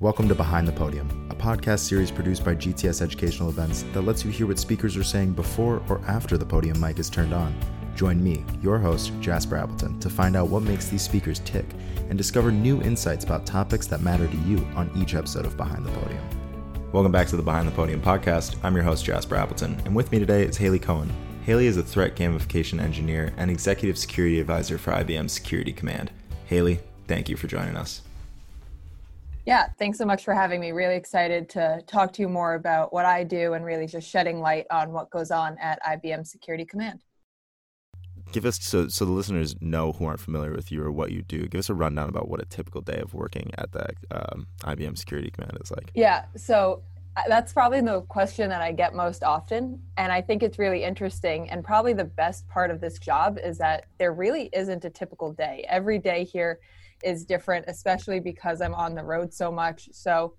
Welcome to Behind the Podium, a podcast series produced by GTS Educational Events that lets you hear what speakers are saying before or after the podium mic is turned on. Join me, your host, Jasper Appleton, to find out what makes these speakers tick and discover new insights about topics that matter to you on each episode of Behind the Podium. Welcome back to the Behind the Podium podcast. I'm your host, Jasper Appleton, and with me today is Haley Cohen. Haley is a threat gamification engineer and executive security advisor for IBM Security Command. Haley, thank you for joining us. Yeah, thanks so much for having me. Really excited to talk to you more about what I do and really just shedding light on what goes on at IBM Security Command. Give us so so the listeners know who aren't familiar with you or what you do. Give us a rundown about what a typical day of working at the um, IBM Security Command is like. Yeah, so uh, that's probably the question that I get most often. And I think it's really interesting. And probably the best part of this job is that there really isn't a typical day. Every day here is different, especially because I'm on the road so much. So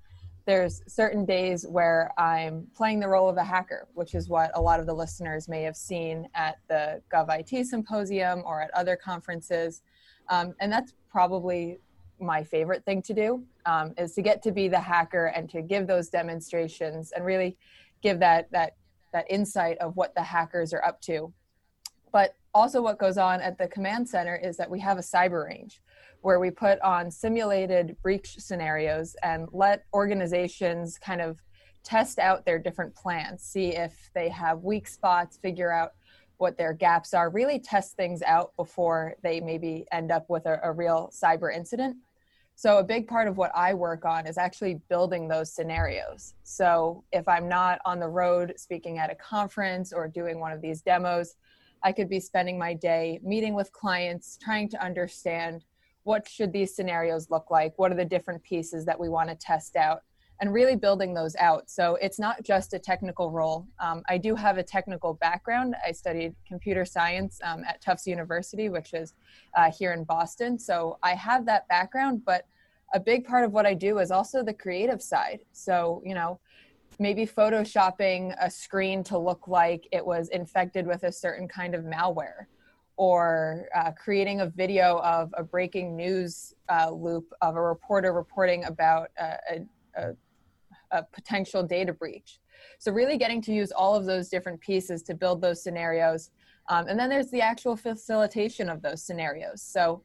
there's certain days where I'm playing the role of a hacker, which is what a lot of the listeners may have seen at the GovIT symposium or at other conferences. Um, and that's probably my favorite thing to do um, is to get to be the hacker and to give those demonstrations and really give that that that insight of what the hackers are up to. But also what goes on at the command center is that we have a cyber range where we put on simulated breach scenarios and let organizations kind of test out their different plans, see if they have weak spots, figure out what their gaps are, really test things out before they maybe end up with a, a real cyber incident. So, a big part of what I work on is actually building those scenarios. So, if I'm not on the road speaking at a conference or doing one of these demos, I could be spending my day meeting with clients, trying to understand what should these scenarios look like? What are the different pieces that we want to test out? And really building those out. So it's not just a technical role. Um, i do have a technical background. I studied computer science um, at tufts university which is uh, here in boston. So i have that background but a big part of what i do is also the creative side. So you know maybe photoshopping a screen to look like it was infected with a certain kind of malware or uh, creating a video of a breaking news uh, loop of a reporter reporting about a, a, a, potential data breach. So, really getting to use all of those different pieces to build those scenarios. Um, and then there's the actual facilitation of those scenarios. So,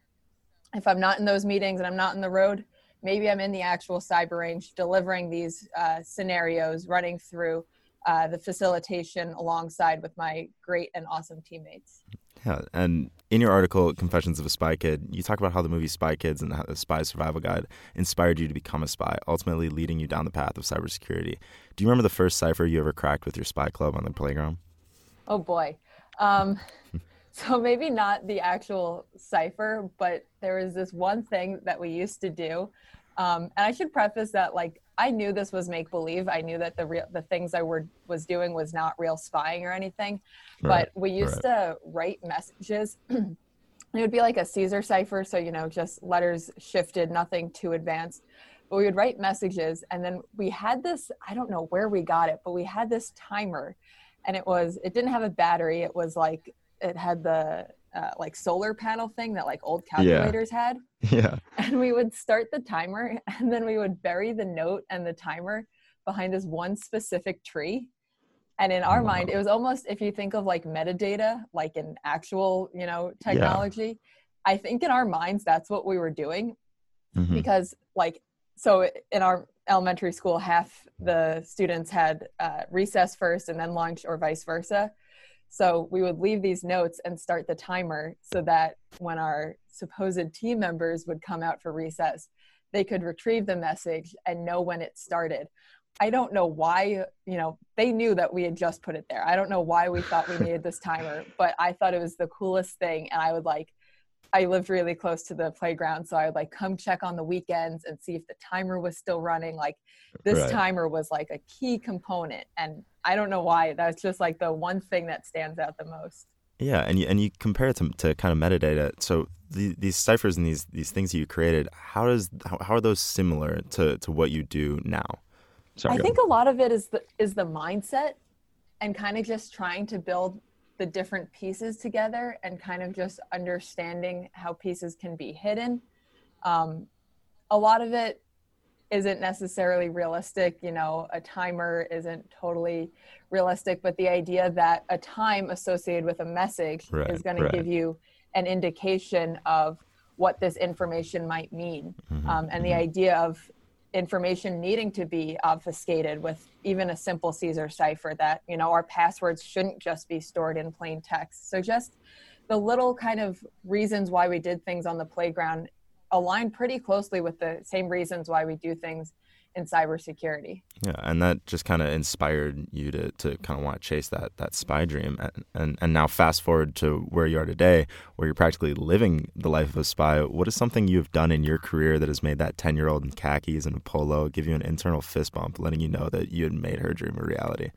if I'm not in those meetings and I'm not in the road, maybe I'm in the actual cyber range delivering these uh, scenarios, running through uh, the facilitation alongside with my great and awesome teammates. Yeah, and in your article, Confessions of a Spy Kid, you talk about how the movie Spy Kids and the Spy Survival Guide inspired you to become a spy, ultimately leading you down the path of cybersecurity. Do you remember the first cipher you ever cracked with your spy club on the playground? Oh boy. Um, so maybe not the actual cipher, but there was this one thing that we used to do. Um, and I should preface that, like, I knew this was make believe. I knew that the real the things I were was doing was not real spying or anything. Right. But we used right. to write messages. it would be like a Caesar cipher, so you know, just letters shifted, nothing too advanced. But we would write messages, and then we had this. I don't know where we got it, but we had this timer, and it was it didn't have a battery. It was like it had the uh, like solar panel thing that like old calculators yeah. had. Yeah. And we would start the timer and then we would bury the note and the timer behind this one specific tree. And in our wow. mind, it was almost if you think of like metadata, like in actual, you know, technology, yeah. I think in our minds that's what we were doing. Mm-hmm. Because like so in our elementary school, half the students had uh, recess first and then lunch or vice versa so we would leave these notes and start the timer so that when our supposed team members would come out for recess, they could retrieve the message and know when it started. I don't know why, you know, they knew that we had just put it there. I don't know why we thought we needed this timer, but I thought it was the coolest thing. And I would like, I lived really close to the playground. So I would like come check on the weekends and see if the timer was still running. Like this right. timer was like a key component. And I don't know why. That's just like the one thing that stands out the most. Yeah, and you and you compare it to, to kind of metadata. So the, these ciphers and these these things you created, how does how, how are those similar to, to what you do now? Sorry, I think a lot of it is the is the mindset and kind of just trying to build the different pieces together and kind of just understanding how pieces can be hidden. Um, a lot of it isn't necessarily realistic. You know, a timer isn't totally realistic, but the idea that a time associated with a message right, is going right. to give you an indication of what this information might mean. Mm-hmm, um, and mm-hmm. the idea of information needing to be obfuscated with even a simple Caesar cipher that, you know, our passwords shouldn't just be stored in plain text. So just the little kind of reasons why we did things on the playground align pretty closely with the same reasons why we do things in cybersecurity. Yeah, and that just kind of inspired you to, to kind of want to chase that that spy dream. And, and and now fast forward to where you are today, where you're practically living the life of a spy. What is something you've done in your career that has made that ten year old in khakis and a polo give you an internal fist bump, letting you know that you had made her dream a reality?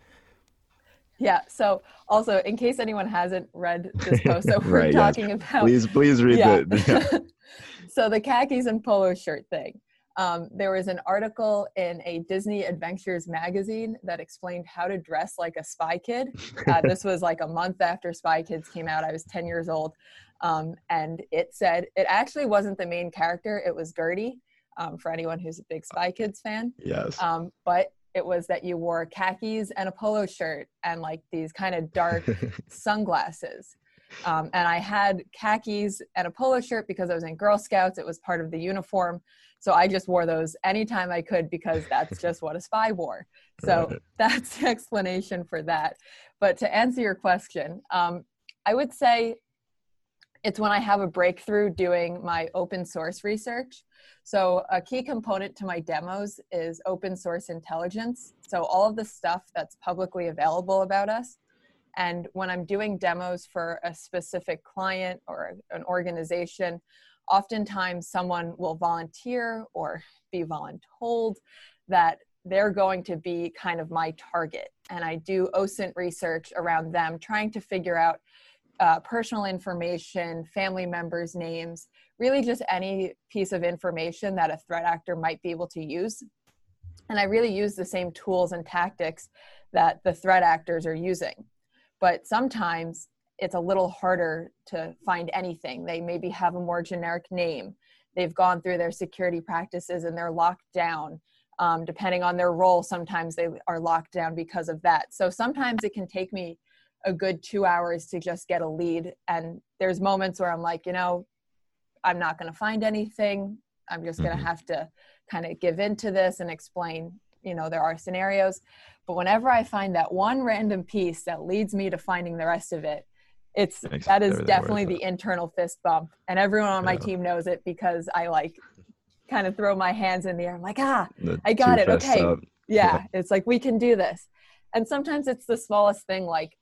Yeah. So also, in case anyone hasn't read this post that we're right, talking yes. about, please please read yeah. it. Yeah. so the khakis and polo shirt thing. Um, there was an article in a Disney Adventures magazine that explained how to dress like a spy kid. Uh, this was like a month after Spy Kids came out. I was 10 years old. Um, and it said, it actually wasn't the main character, it was Gerti, um, for anyone who's a big Spy Kids fan. Yes. Um, but it was that you wore khakis and a polo shirt and like these kind of dark sunglasses. Um, and I had khakis and a polo shirt because I was in Girl Scouts. It was part of the uniform. So I just wore those anytime I could because that's just what a spy wore. So right. that's the explanation for that. But to answer your question, um, I would say it's when I have a breakthrough doing my open source research. So a key component to my demos is open source intelligence. So all of the stuff that's publicly available about us. And when I'm doing demos for a specific client or an organization, oftentimes someone will volunteer or be voluntold that they're going to be kind of my target. And I do OSINT research around them, trying to figure out uh, personal information, family members' names, really just any piece of information that a threat actor might be able to use. And I really use the same tools and tactics that the threat actors are using. But sometimes it's a little harder to find anything. They maybe have a more generic name. They've gone through their security practices and they're locked down. Um, depending on their role, sometimes they are locked down because of that. So sometimes it can take me a good two hours to just get a lead. And there's moments where I'm like, you know, I'm not going to find anything. I'm just going to mm-hmm. have to kind of give into this and explain, you know, there are scenarios. But whenever I find that one random piece that leads me to finding the rest of it, it's it that is definitely the internal fist bump. And everyone on my yeah. team knows it because i like kind of throw my hands in the air. I'm like ah the i got it. okay. yeah, yeah, it's like we can do this. And sometimes it's the smallest thing like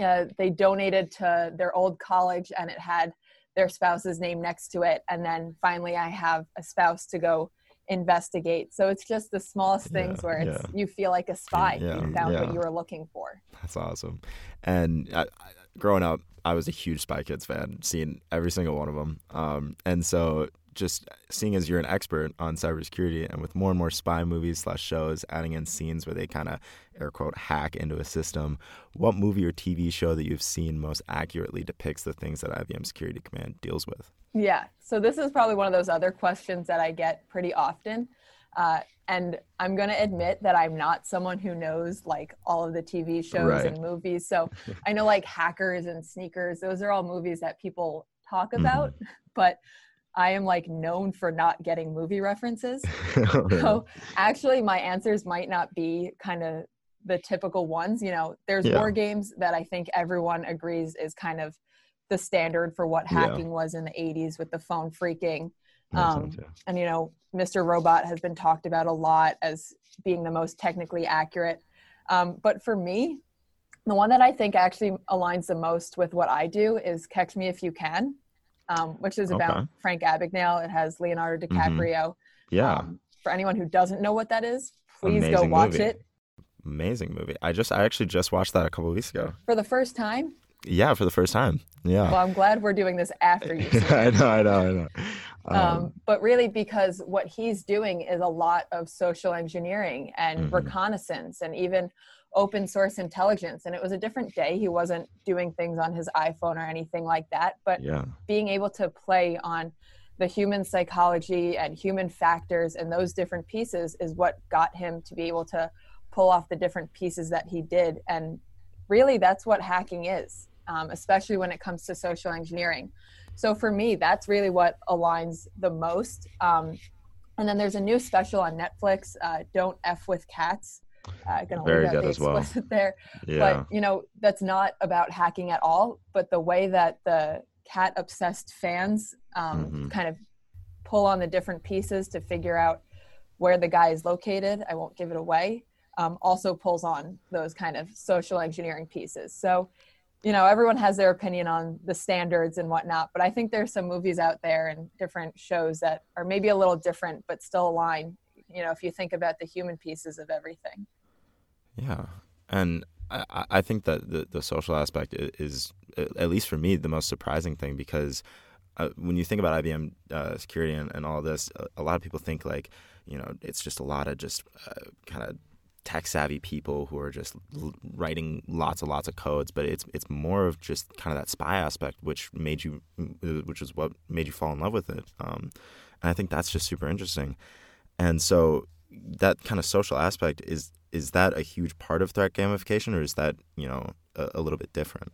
uh, they donated to their old college and it had their spouse's name next to it. And then finally i have a spouse to go investigate. So it's just the smallest things yeah, where it's yeah. you feel like a spy. Yeah, you found what you were looking for. That's awesome. And I, I, growing up, I was a huge Spy Kids fan, seeing every single one of them. Um, and so just seeing as you're an expert on cybersecurity and with more and more spy movies slash shows adding in scenes where they kind of air quote hack into a system what movie or tv show that you've seen most accurately depicts the things that ibm security command deals with? Yeah. So this is probably one of those other questions that i get pretty often uh, and I'm going to admit that I'm not someone who knows like all of the TV shows right. and movies. So I know like Hackers and Sneakers, those are all movies that people talk mm-hmm. about, mm-hmm. but I am like known for not getting movie references. So actually, my answers might not be kind of the typical ones. You know, there's yeah. war games that I think everyone agrees is kind of the standard for what hacking yeah. was in the 80s with the phone phreaking. Um, sense, and you know, Mr. Robot has been talked about a lot as being the most technically accurate. Um, but for me, the one that I think actually aligns the most with what I do is Catch Me If You Can, um, which is about okay. Frank Abagnale. It has Leonardo mm-hmm. DiCaprio. Mm-hmm. Yeah. Um, for anyone who doesn't know what that is, please Amazing go watch movie. it. Amazing movie. I just I actually just watched that a couple weeks ago. For the first time? Yeah, for the first time. Yeah. Well, I'm glad we're doing this after you. I know, I know, I know. Um, um, but really, because what he's doing is a lot of social engineering and mm-hmm. reconnaissance and even open source intelligence. And it was a different day. He wasn't doing things on his iPhone or anything like that, but yeah. being able to play on the human psychology and human factors and those different pieces is what got him to be able to pull off the different pieces that he did. And really, that's what hacking is, um, especially when it comes to social engineering. So for me, that's really what aligns the most. Um, and then there's a new special on Netflix, uh, "Don't F with Cats." Uh, gonna Very leave that good as well. explicit there, Yeah. but you know that's not about hacking at all. But the way that the cat obsessed fans um, Mhm. kind of pull on the different pieces to figure out where the guy is located. I won't give it away. Um, also pulls on those kind of social engineering pieces. So, you know, everyone has their opinion on the standards and whatnot, but I think there's some movies out there and different shows that are maybe a little different, but still align. You know, if you think about the human pieces of everything. Yeah, and I, I- think that the, the social aspect is, at least for me, the most surprising thing because uh, when you think about IBM uh, security and, and all this, a, a lot of people think like, you know, it's just a lot of just uh, kind of tech savvy people who are just l- writing lots and lots of codes, but it's it's more of just kind of that spy aspect, which made you, which is what made you fall in love with it. Um, and I think that's just super interesting. And so that kind of social aspect is is that a huge part of threat gamification, or is that you know a, a little bit different?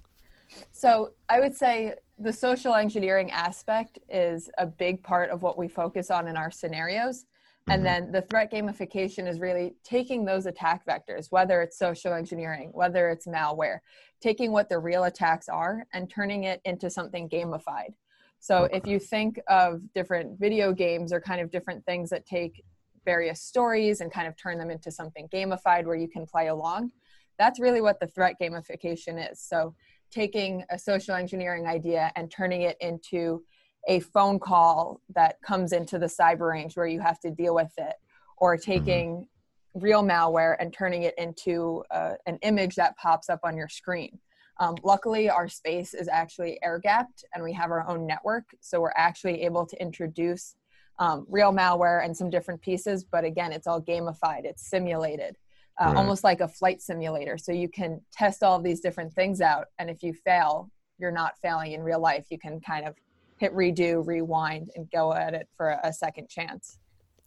So I would say the social engineering aspect is a big part of what we focus on in our scenarios. And mm-hmm. then the threat gamification is really taking those attack vectors, whether it's social engineering, whether it's malware, taking what the real attacks are and turning it into something gamified. So if you think of different video games or kind of different things that take various stories and kind of turn them into something gamified where you can play along, that's really what the threat gamification is. So taking a social engineering idea and turning it into a phone call that comes into the cyber range where you have to deal with it, or taking real malware and turning it into uh, an image that pops up on your screen. Um, luckily, our space is actually air gapped and we have our own network. So we're actually able to introduce um, real malware and some different pieces. But again, it's all gamified, it's simulated, uh, Right. almost like a flight simulator. So you can test all of these different things out. And if you fail, you're not failing in real life. You can kind of hit redo, rewind, and go at it for a second chance.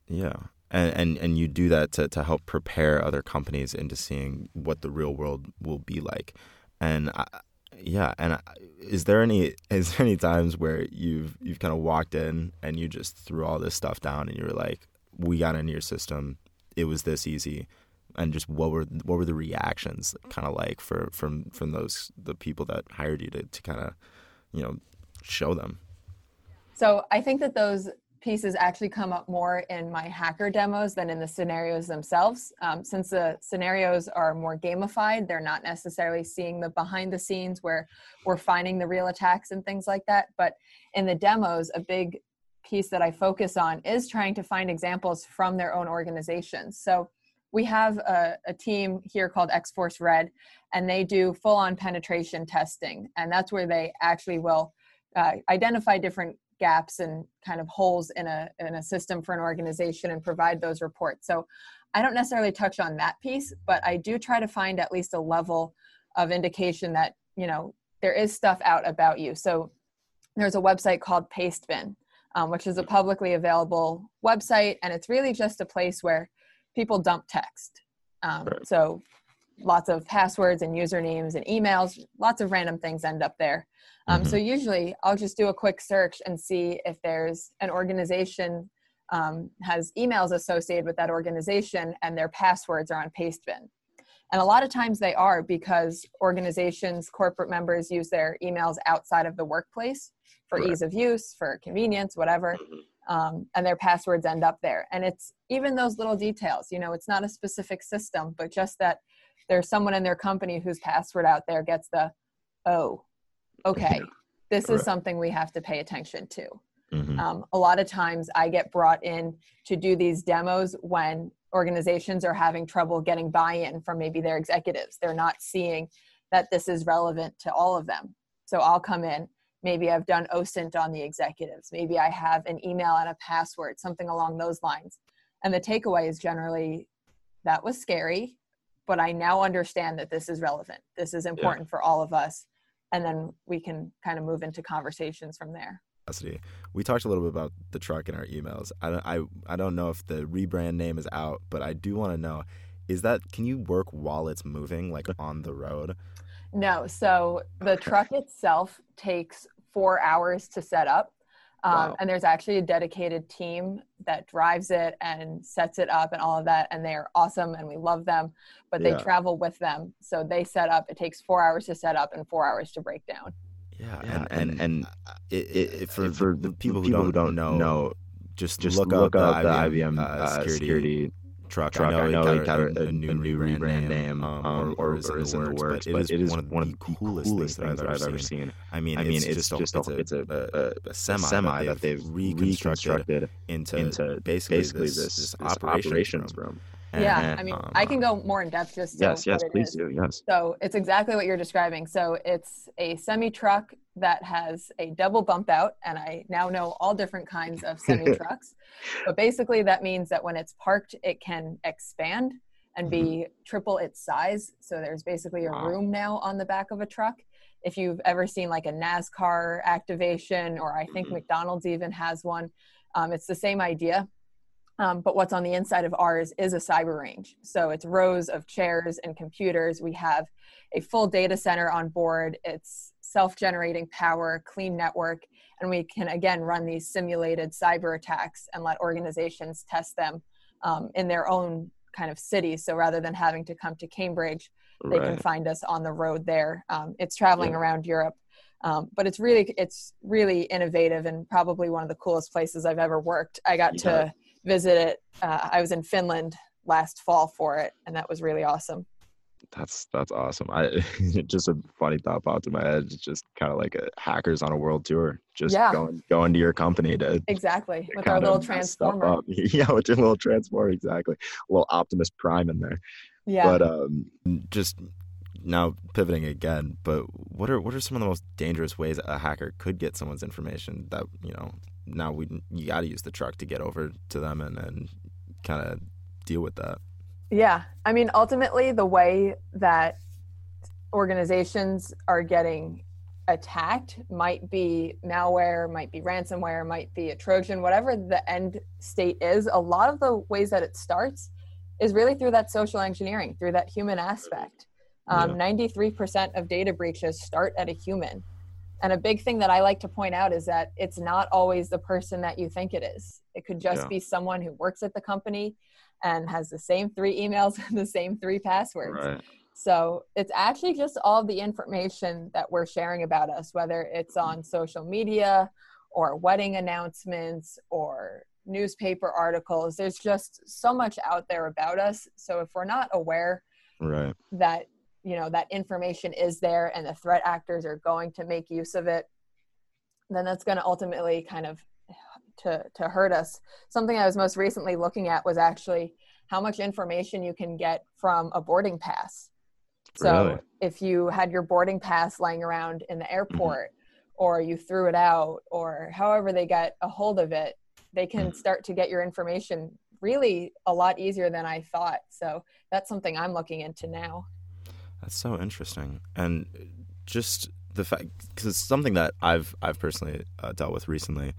Yeah, and and and you do that to to help prepare other companies into seeing what the real world will be like, and I, yeah, and I, is there any is there any times where you've you've kind of walked in and you just threw all this stuff down and you were like, we got into your system, it was this easy, and just what were what were the reactions kind of like for from from those the people that hired you to to kind of you know show them. So I think that those pieces actually come up more in my hacker demos than in the scenarios themselves. Um, since the scenarios are more gamified, they're not necessarily seeing the behind the scenes where we're finding the real attacks and things like that. But in the demos, a big piece that I focus on is trying to find examples from their own organizations. So we have a, a team here called X Force Red, and they do full on penetration testing. And that's where they actually will uh, identify different gaps and kind of holes in a in a system for an organization and provide those reports. So I don't necessarily touch on that piece, but I do try to find at least a level of indication that, you know, there is stuff out about you. So there's a website called Pastebin, um, which is a publicly available website, and it's really just a place where people dump text. Um, Right. So lots of passwords and usernames and emails, lots of random things end up there. Um, So usually I'll just do a quick search and see if there's an organization um, has emails associated with that organization and their passwords are on Pastebin. And a lot of times they are because organizations, corporate members use their emails outside of the workplace for Right. ease of use, for convenience, whatever. Um, and their passwords end up there. And it's even those little details, you know, it's not a specific system, but just that there's someone in their company whose password out there gets the, oh, okay, this is something we have to pay attention to. Mhm. Um, a lot of times I get brought in to do these demos when organizations are having trouble getting buy in from maybe their executives. They're not seeing that this is relevant to all of them. So I'll come in. Maybe I've done OSINT on the executives. Maybe I have an email and a password, something along those lines. And the takeaway is generally that was scary, but I now understand that this is relevant. This is important for all of us. And then we can kind of move into conversations from there. curiosity, we talked a little bit about the truck in our emails. I don't, I, I don't know if the rebrand name is out, but I do want to know: is that can you work while it's moving, like on the road? No. So the okay. truck itself takes four hours to set up. Um, wow. And there's actually a dedicated team that drives it and sets it up and all of that. And they are awesome and we love them, but they yeah. travel with them. So they set up, it takes four hours to set up and four hours to break down. Yeah. yeah and, and, and it, it, for, for the people, who, don't, who don't know, know just, just look, look up, up the IBM, IBM uh, security, security truck. truck. I know, I know it got, a, a, a, new, new rebrand name, um, um, or, or, is, or is in the works, but it is one of, one of the coolest, coolest things that I've ever seen. I mean, I mean, it's, it's just, a, it's a, a, a semi, semi that they've reconstructed into, into basically, basically this, this, this operations room. room. Yeah, I mean, um, I can go more in depth just. Yes, yes, please do. Yes. So it's exactly what you're describing. So it's a semi truck that has a double bump out, and I now know all different kinds of semi trucks. but basically, that means that when it's parked, it can expand and be mm-hmm. triple its size. So there's basically a wow. room now on the back of a truck. If you've ever seen like a NASCAR activation, or I think mm-hmm. McDonald's even has one, um, it's the same idea. Um, but what's on the inside of ours is a cyber range. So it's rows of chairs and computers. We have a full data center on board. It's self-generating power, clean network, and we can again run these simulated cyber attacks and let organizations test them um, in their own kind of city. So rather than having to come to Cambridge, they right. can find us on the road there. Um, it's traveling yeah. around Europe. Um, but it's really it's really innovative and probably one of the coolest places I've ever worked. I got yeah. to visit it. Uh, I was in Finland last fall for it, and that was really awesome. That's that's awesome. I just a funny thought popped in my head. It's just kind of like a hackers on a world tour, just yeah. going going to your company to exactly to with our little transformer. Yeah, with your little transformer, exactly. A little Optimus Prime in there. Yeah. But um, just now pivoting again, but what are what are some of the most dangerous ways a hacker could get someone's information that you know now we you got to use the truck to get over to them and and kind of deal with that. Yeah, I mean, ultimately, the way that organizations are getting attacked might be malware, might be ransomware, might be a Trojan, whatever the end state is. A lot of the ways that it starts is really through that social engineering, through that human aspect. Um, yeah. 93% of data breaches start at a human. And a big thing that I like to point out is that it's not always the person that you think it is. It could just yeah. be someone who works at the company and has the same three emails and the same three passwords. Right. So it's actually just all the information that we're sharing about us, whether it's on social media or wedding announcements or newspaper articles. There's just so much out there about us. So if we're not aware right. that you know that information is there and the threat actors are going to make use of it then that's going to ultimately kind of to to hurt us something i was most recently looking at was actually how much information you can get from a boarding pass so really? if you had your boarding pass lying around in the mm-hmm. airport mm-hmm. or you threw it out or however they got a hold of it they can mm. start to get your information really a lot easier than i thought so that's something i'm looking into now that's so interesting, and just the fact because it's something that I've I've personally uh, dealt with recently.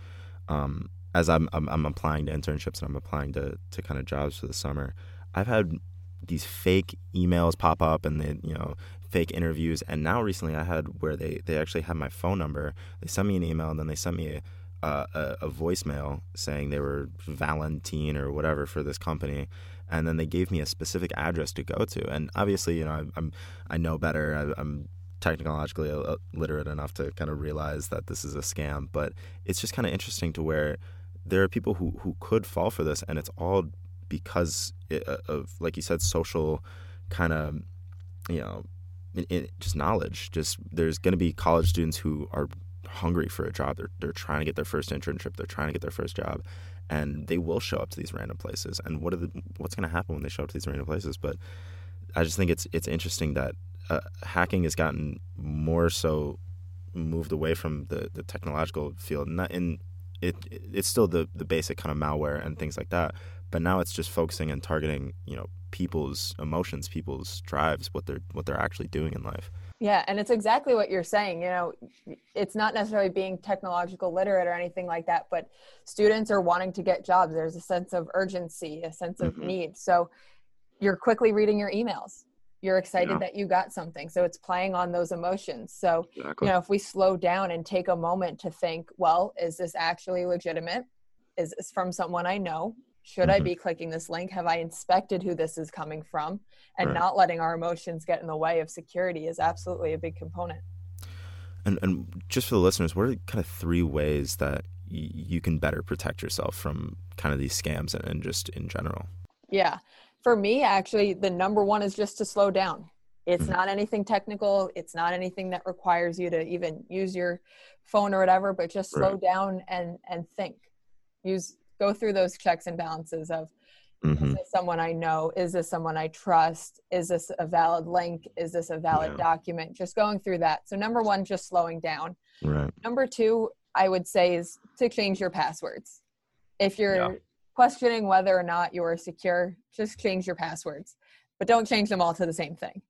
Um, as I'm, I'm, I'm applying to internships and I'm applying to to kind of jobs for the summer, I've had these fake emails pop up and they you know fake interviews and now recently I had where they they actually had my phone number. They sent me an email and then they sent me a, a, a voicemail saying they were Valentine or whatever for this company and then they gave me a specific address to go to. And obviously, you know, I, I'm I know better. I, I'm technologically literate enough to kind of realize that this is a scam. But it's just kind of interesting to where there are people who who could fall for this, and it's all because uh, of like you said, social kind of you know. just knowledge. Just there's going to be college students who are hungry for a job. They're they're trying to get their first internship. They're trying to get their first job, and they will show up to these random places. And what are the, what's going to happen when they show up to these random places? But I just think it's it's interesting that uh, hacking has gotten more so moved away from the, the technological field. Not in it, it's still the the basic kind of malware and things like that. But now it's just focusing and targeting you know people's emotions, people's drives, what they're what they're actually doing in life. Yeah, and it's exactly what you're saying. You know, it's not necessarily being technological literate or anything like that, but students are wanting to get jobs. There's a sense of urgency, a sense of mm-hmm. need. So you're quickly reading your emails. You're excited yeah. that you got something. So it's playing on those emotions. So, exactly. you know, if we slow down and take a moment to think, well, is this actually legitimate? Is this from someone I know? Should mm-hmm. I be clicking this link? Have I inspected who this is coming from? And right. not letting our emotions get in the way of security is absolutely a big component. And, and just for the listeners, what are kind of three ways that y- you can better protect yourself from kind of these scams and, and just in general? Yeah. For me, actually, the number one is just to slow down. It's mm-hmm. not anything technical. It's not anything that requires you to even use your phone or whatever, but just slow right. down and and think. Use go through those checks and balances of mm-hmm. is this someone I know? Is this someone I trust? Is this a valid link? Is this a valid yeah. document? Just going through that. So number one, just slowing down. Right. Number two, I would say is to change your passwords. If you're yeah. questioning whether or not you are secure, just change your passwords, but don't change them all to the same thing.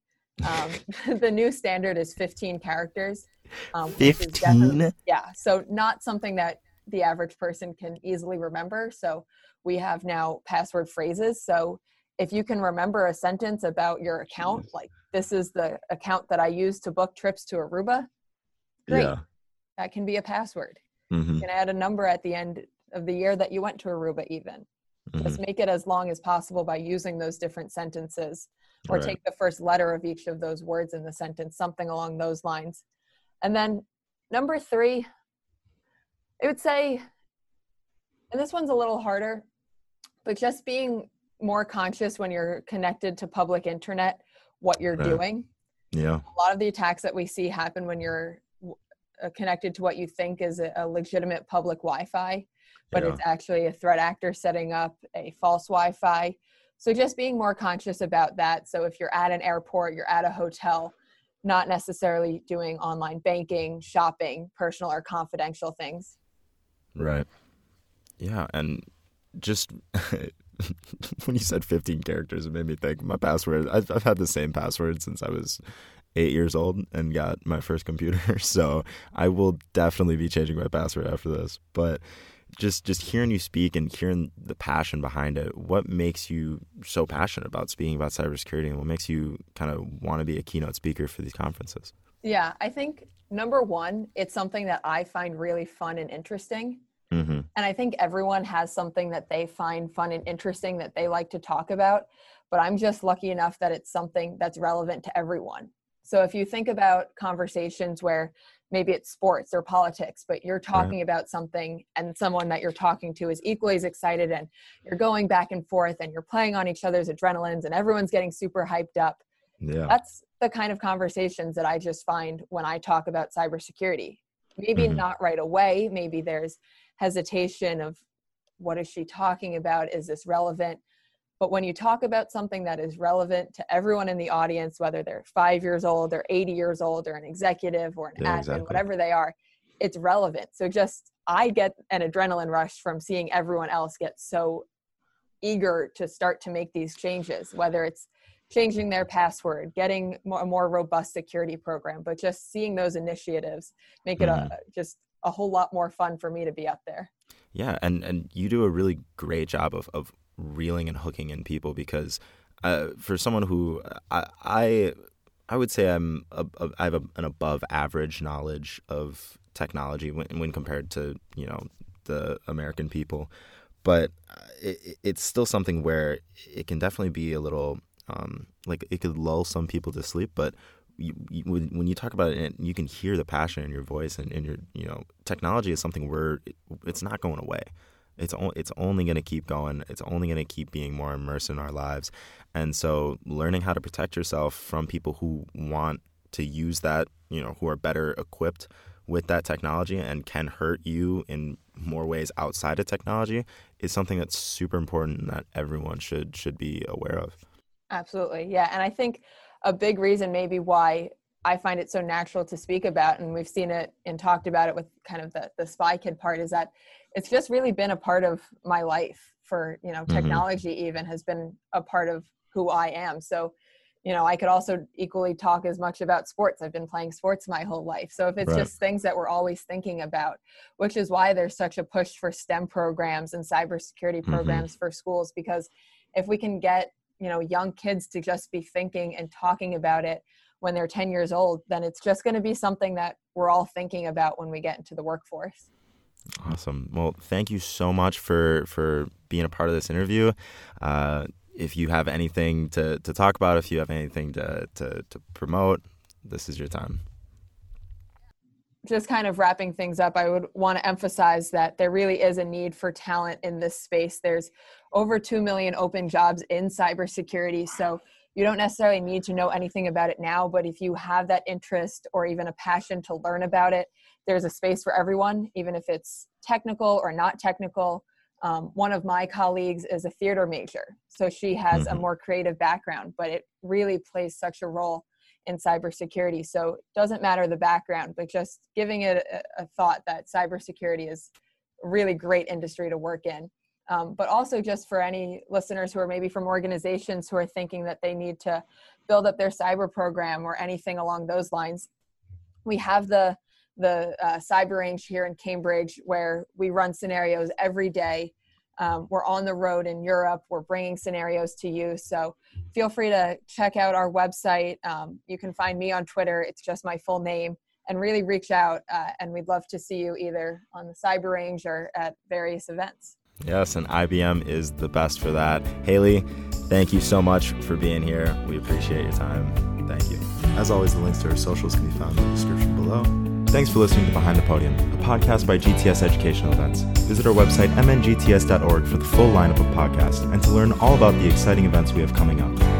Um, the new standard is 15 characters. Um, 15? Yeah. So not something that the average person can easily remember. So we have now password phrases. So if you can remember a sentence about your account, like this is the account that I use to book trips to Aruba, great. Yeah. That can be a password. Mm-hmm. You can add a number at the end of the year that you went to Aruba, even. Mm-hmm. Just make it as long as possible by using those different sentences or right. take the first letter of each of those words in the sentence, something along those lines. And then number three, I would say, and this one's a little harder, but just being more conscious when you're connected to public internet, what you're right. doing. Yeah. A lot of the attacks that we see happen when you're uh, connected to what you think is a, legitimate public Wi-Fi, but yeah. it's actually a threat actor setting up a false Wi-Fi. So just being more conscious about that. So if you're at an airport, you're at a hotel, not necessarily doing online banking, shopping, personal or confidential things. Right. Yeah, and just when you said 15 characters, it made me think my password. I've, I've had the same password since I was eight years old and got my first computer. So I will definitely be changing my password after this. But just just hearing you speak and hearing the passion behind it, what makes you so passionate about speaking about cybersecurity, and what makes you kind of want to be a keynote speaker for these conferences? Yeah, I think number one, it's something that I find really fun and interesting. Mm-hmm. And I think everyone has something that they find fun and interesting that they like to talk about. But I'm just lucky enough that it's something that's relevant to everyone. So if you think about conversations where maybe it's sports or politics, but you're talking right. about something and someone that you're talking to is equally as excited and you're going back and forth and you're playing on each other's adrenalines and everyone's getting super hyped up. Yeah. That's the kind of conversations that I just find when I talk about cybersecurity. Maybe mm-hmm. not right away. Maybe there's hesitation of what is she talking about? Is this relevant? But when you talk about something that is relevant to everyone in the audience, whether they're five years old, or 80 years old, or an executive, or an yeah, admin, exactly. whatever they are, it's relevant. So just I get an adrenaline rush from seeing everyone else get so eager to start to make these changes, whether it's changing their password, getting a more robust security program, but just seeing those initiatives make it mm-hmm. a just a whole lot more fun for me to be up there. Yeah, and and you do a really great job of of reeling and hooking in people because uh, for someone who I, I I would say I'm a, a, I have a, an above average knowledge of technology when when compared to you know the American people, but uh, it, it's still something where it can definitely be a little um, like it could lull some people to sleep, but you, you, when, you talk about it, you can hear the passion in your voice, and, and your you know technology is something where it's not going away. It's o- it's only going to keep going. It's only going to keep being more immersed in our lives, and so learning how to protect yourself from people who want to use that, you know, who are better equipped with that technology and can hurt you in more ways outside of technology is something that's super important that everyone should should be aware of. Absolutely, yeah, and I think a big reason maybe why I find it so natural to speak about, and we've seen it and talked about it with kind of the, the spy kid part, is that it's just really been a part of my life for, you know, mm-hmm. technology even has been a part of who I am. So, you know, I could also equally talk as much about sports. I've been playing sports my whole life. So if it's right. just things that we're always thinking about, which is why there's such a push for STEM programs and cybersecurity mm-hmm. programs mm-hmm. for schools, because if we can get, you know, young kids to just be thinking and talking about it when they're 10 years old, then it's just going to be something that we're all thinking about when we get into the workforce. Awesome. Well, thank you so much for for being a part of this interview. Uh, if you have anything to, to talk about, if you have anything to, to, to promote, this is your time. Just kind of wrapping things up, I would want to emphasize that there really is a need for talent in this space. There's over 2 million open jobs in cybersecurity. So you don't necessarily need to know anything about it now, but if you have that interest or even a passion to learn about it, there's a space for everyone, even if it's technical or not technical um, one of my colleagues is a theater major, so she has mm-hmm. a more creative background, but it really plays such a role in cybersecurity. So it doesn't matter the background, but just giving it a, a thought that cybersecurity is a really great industry to work in. Um, but also just for any listeners who are maybe from organizations who are thinking that they need to build up their cyber program or anything along those lines, we have the the uh, cyber range here in Cambridge, where we run scenarios every day. Um, we're on the road in Europe. We're bringing scenarios to you. So feel free to check out our website. Um, you can find me on Twitter. It's just my full name. And really reach out. Uh, and we'd love to see you either on the cyber range or at various events. Yes, and IBM is the best for that. Haley, thank you so much for being here. We appreciate your time. Thank you. As always, the links to our socials can be found in the description below. Thanks for listening to Behind the Podium, a podcast by GTS Educational Events. Visit our website, mngts.org, for the full lineup of podcasts and to learn all about the exciting events we have coming up.